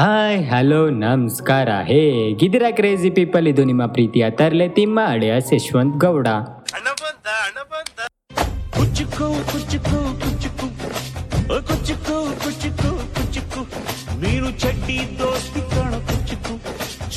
Hi hello ನಮಸ್ಕಾರ. ಹೇಗಿದ್ದೀರಾ crazy people ಇದು ನಿಮ್ಮ ಪ್ರೀತಿಯ ತರ್ಲೆ ತಿಮ್ಮ ಅಳಿಯಾಸ್ ಯಶವಂತ್ ಗೌಡ. ನೀನು ಚಡ್ಡಿ ದೋಸ್ತಿ ಕಾಣ ಕುಚ್ಚುಕು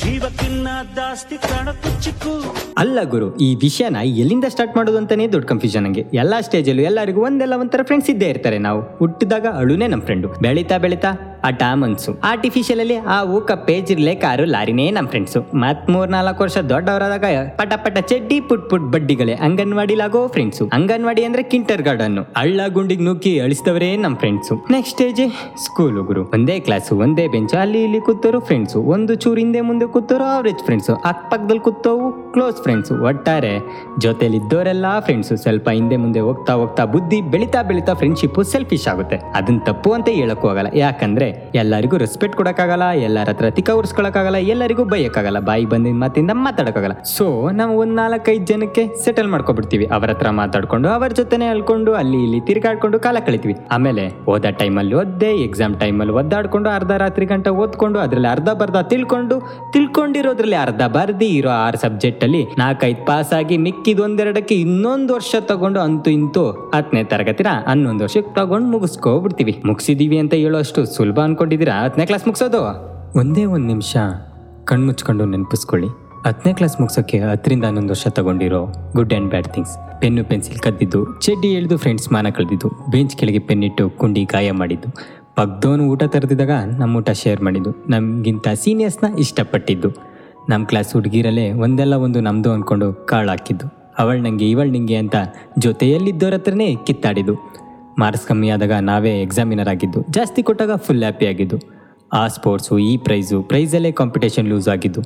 ಜೀವಕ್ಕಿನ್ನ ದಾಸ್ತಿ ಕಾಣ ಕುಚ್ಚುಕು ಅಲ್ಲ ಗುರು ಈ ವಿಷಯನ ಎಲ್ಲಿಂದ ಸ್ಟಾರ್ಟ್ ಮಾಡೋದು ಅಂತಾನೆ ದೊಡ್ಡ ಕನ್ಫ್ಯೂಷನ್ ನಂಗೆ. ಎಲ್ಲಾ ಸ್ಟೇಜಲ್ಲೂ ಎಲ್ಲರಿಗೂ ಒಂದೆಲ್ಲ ಒಂಥರ ಫ್ರೆಂಡ್ಸ್ ಇದ್ದೇ ಇರ್ತಾರೆ ನಾವು. ಹುಟ್ಟಿದಾಗ ಅಳುನೇ ನಮ್ಮ ಫ್ರೆಂಡು ಬೆಳೀತಾ ಬೆಳೀತಾ ಆ ಟಾಮನ್ಸು ಆರ್ಟಿಫಿಷಿಯಲ್ ಅಲ್ಲಿ ಆ ಊಕ ಪೇಜ್ ಇರ್ಲೇ ಕಾರು ಲಾರಿನೇ ನಮ್ಮ ಫ್ರೆಂಡ್ಸು ಮತ್ ಮೂರ್ ನಾಲ್ಕು ವರ್ಷ ದೊಡ್ಡವರಾದಾಗ ಪಟ ಪಟ ಚಡ್ಡಿ ಪುಟ್ ಪುಟ್ ಬಡ್ಡಿಗಳೇ ಅಂಗನವಾಡಿಲಾಗೋ ಫ್ರೆಂಡ್ಸು ಅಂಗನವಾಡಿ ಅಂದ್ರೆ ಕಿಂಟರ್ ಗಾರ್ಡನ್ ಹಳ್ಳ ಗುಂಡಿಗೆ ನುಗ್ಗಿ ಅಳಿಸಿದವರೇ ನಮ್ಮ ಫ್ರೆಂಡ್ಸು ನೆಕ್ಸ್ಟ್ ಸ್ಟೇಜ್ ಸ್ಕೂಲ್ ಗುರು. ಒಂದೇ ಕ್ಲಾಸು ಒಂದೇ ಬೆಂಚ್ ಅಲ್ಲಿ ಇಲ್ಲಿ ಕೂತರು ಫ್ರೆಂಡ್ಸು ಒಂದು ಚೂರು ಹಿಂದೆ ಮುಂದೆ ಕೂತರು ಅವರೇಜ್ ಫ್ರೆಂಡ್ಸು ಅಕ್ಕಪಕ್ಕದಲ್ಲಿ ಕೂತವು ಕ್ಲೋಸ್ ಫ್ರೆಂಡ್ಸು ಒಟ್ಟಾರೆ ಜೊತೆಲಿ ಇದ್ದವರೆಲ್ಲ ಫ್ರೆಂಡ್ಸು ಸ್ವಲ್ಪ ಹಿಂದೆ ಮುಂದೆ ಹೋಗ್ತಾ ಹೋಗ್ತಾ ಬುದ್ಧಿ ಬೆಳಿತಾ ಬೆಳಿತಾ ಫ್ರೆಂಡ್ಶಿಪ್ ಸೆಲ್ಫಿಶ್ ಆಗುತ್ತೆ. ಅದನ್ನ ತಪ್ಪು ಅಂತ ಹೇಳಕ್ ಆಗಲ್ಲ. ಯಾಕಂದ್ರೆ ಎಲ್ಲರಿಗೂ ರೆಸ್ಪೆಕ್ಟ್ ಕೊಡಕ್ಕಾಗಲ್ಲ, ಎಲ್ಲರ ಹತ್ರ ತಿಕ್ಕ ಉರ್ಸ್ಕೊಳಕ್ಕಾಗಲ್ಲ, ಎಲ್ಲರಿಗೂ ಬೈಯಕ್ಕಾಗಲ್ಲ, ಬಾಯಿ ಬಂದಿದ್ದ ಮಾತಿಂದ ಮಾತಾಡಕ್ಕಾಗಲ್ಲ. ಸೊ ನಾವು ಒಂದ್ ನಾಲ್ಕೈದು ಜನಕ್ಕೆ ಸೆಟಲ್ ಮಾಡ್ಕೊಬಿಡ್ತೀವಿ. ಅವರ ಹತ್ರ ಮಾತಾಡ್ಕೊಂಡು, ಅವರ ಜೊತೆನೆ ಅಲ್ಕೊಂಡು ಅಲ್ಲಿ ಇಲ್ಲಿ ತಿರ್ಗಾಡ್ಕೊಂಡು ಕಾಲ ಕಳಿತೀವಿ. ಆಮೇಲೆ ಓದೋ ಟೈಮಲ್ಲಿ ಓದ್ದೆ ಎಕ್ಸಾಮ್ ಟೈಮಲ್ಲಿ ಒದ್ದಾಡ್ಕೊಂಡು, ಅರ್ಧ ರಾತ್ರಿ ಗಂಟೆ ಓದ್ಕೊಂಡು, ಅದ್ರಲ್ಲಿ ಅರ್ಧ ಬರ್ಧ ತಿಳ್ಕೊಂಡು, ತಿಳ್ಕೊಂಡಿರೋದ್ರಲ್ಲಿ ಅರ್ಧ ಬರ್ದಿ ಇರೋ ಆರು ಸಬ್ಜೆಕ್ಟಲ್ಲಿ ನಾಲ್ಕೈದು ಪಾಸ್ ಆಗಿ ಮಿಕ್ಕಿದ ಒಂದೆರಡಕ್ಕೆ ಇನ್ನೊಂದು ವರ್ಷ ತಗೊಂಡು ಅಂತೂ ಇಂತೂ ಹತ್ತನೇ ತರಗತಿನ ಹನ್ನೊಂದು ವರ್ಷಕ್ಕೆ ತಗೊಂಡು ಮುಗಿಸ್ಕೊಬಿಡ್ತೀವಿ. ಮುಗಿಸಿದೀವಿ ಅಂತ ಹೇಳೋಷ್ಟು ಸುಲಭ ಅನ್ಕೊಂಡಿದ್ದೀರಾ? ಹತ್ತನೇ ಕ್ಲಾಸ್ ಮುಗಿಸೋದು? ಒಂದೇ ಒಂದು ನಿಮಿಷ ಕಣ್ಣು ಮುಚ್ಕೊಂಡು ನೆನಪಿಸ್ಕೊಳ್ಳಿ. ಹತ್ತನೇ ಕ್ಲಾಸ್ ಮುಗಿಸೋಕ್ಕೆ ಹತ್ತರಿಂದ ಹನ್ನೊಂದು ವರ್ಷ ತಗೊಂಡಿರೋ good and bad things pen, pencil ಕದ್ದಿದ್ದು, ಚಡ್ಡಿ ಎಳೆದು ಫ್ರೆಂಡ್ಸ್ ಮಾನ ಕಳೆದಿದ್ದು ಬೆಂಚ್ ಕೆಳಗೆ ಪೆನ್ನಿಟ್ಟು ಕುಂಡಿ ಗಾಯ ಮಾಡಿದ್ದು. ಪಗ್ದವನು ಊಟ ತರೆದಿದ್ದಾಗ ನಮ್ಮ ಊಟ ಶೇರ್ ಮಾಡಿದ್ದು. ನಮಗಿಂತ ಸೀನಿಯರ್ಸ್ನ ಇಷ್ಟಪಟ್ಟಿದ್ದು. ನಮ್ಮ ಕ್ಲಾಸ್ ಹುಡುಗಿರಲ್ಲೇ ಒಂದೆಲ್ಲ ಒಂದು ನಮ್ಮದು ಅಂದ್ಕೊಂಡು ಕಾಳು ಹಾಕಿದ್ದು ಅವಳು ನನಗೆ ಇವಳು ನಿಂಗೆ ಅಂತ ಜೊತೆಯಲ್ಲಿದ್ದವ್ರ ಹತ್ರನೇ ಕಿತ್ತಾಡಿದ್ದು. ಮಾರ್ಕ್ಸ್ ಕಮ್ಮಿ ಆದಾಗ ನಾವೇ ಎಕ್ಸಾಮಿನರ್ ಆಗಿದ್ದು ಜಾಸ್ತಿ ಕೊಟ್ಟಾಗ ಫುಲ್ ಹ್ಯಾಪಿ ಆಗಿದ್ದು. ಆ ಸ್ಪೋರ್ಟ್ಸು ಈ ಪ್ರೈಸು, ಪ್ರೈಸಲ್ಲೇ ಕಾಂಪಿಟೇಷನ್ ಲೂಸ್ ಆಗಿದ್ದು.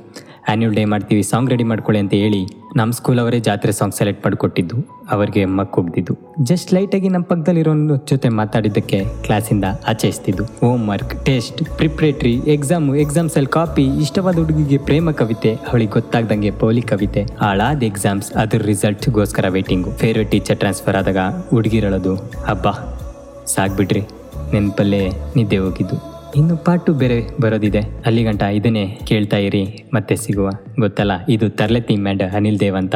ಆ್ಯನ್ಯುವಲ್ ಡೇ ಮಾಡ್ತೀವಿ ಸಾಂಗ್ ರೆಡಿ ಮಾಡ್ಕೊಳ್ಳಿ ಅಂತ ಹೇಳಿ ನಮ್ಮ ಸ್ಕೂಲ್ ಅವರೇ ಜಾತ್ರೆ ಸಾಂಗ್ ಸೆಲೆಕ್ಟ್ ಮಾಡಿಕೊಟ್ಟಿದ್ದು. ಅವರಿಗೆ ಮಕ್ಕ ಹೋಗ್ದಿದ್ದು ಜಸ್ಟ್ ಲೈಟಾಗಿ ನಮ್ಮ ಪಕ್ಕದಲ್ಲಿರೋ ಜೊತೆ ಮಾತಾಡಿದ್ದಕ್ಕೆ ಕ್ಲಾಸಿಂದ ಆಚರಿಸ್ತಿದ್ದು home work test preparatory exam ಎಕ್ಸಾಮ್ಸಲ್ಲಿ copy ಇಷ್ಟವಾದ ಹುಡುಗಿಗೆ ಪ್ರೇಮ ಕವಿತೆ, ಅವಳಿಗೆ ಗೊತ್ತಾಗ್ದಂಗೆ ಪೋಲಿ ಕವಿತೆ, ಹಾಳಾದ ಎಕ್ಸಾಮ್ಸ್ ಅದ್ರ ರಿಸಲ್ಟ್ಗೋಸ್ಕರ ವೇಟಿಂಗು ಫೇವ್ರೆಟ್ ಟೀಚರ್ ಟ್ರಾನ್ಸ್ಫರ್ ಆದಾಗ ಹುಡುಗಿರಳೋದು ಹಬ್ಬ ಸಾಕ್ಬಿಟ್ರಿ. ನೆನಪಲ್ಲೇ ನಿದ್ದೆ ಹೋಗಿದ್ದು. ಇನ್ನು ಪಾಟು ಬೇರೆ ಬರೋದಿದೆ. ಅಲ್ಲಿ ಗಂಟ ಇದನ್ನೇ ಕೇಳ್ತಾ ಇರಿ. ಮತ್ತೆ ಸಿಗುವ. ಗೊತ್ತಲ್ಲ, ಇದು ತರ್ಲೆ ಮ್ಯಾಂಡ್ ಅನಿಲ್ ದೇವ್ ಅಂತ.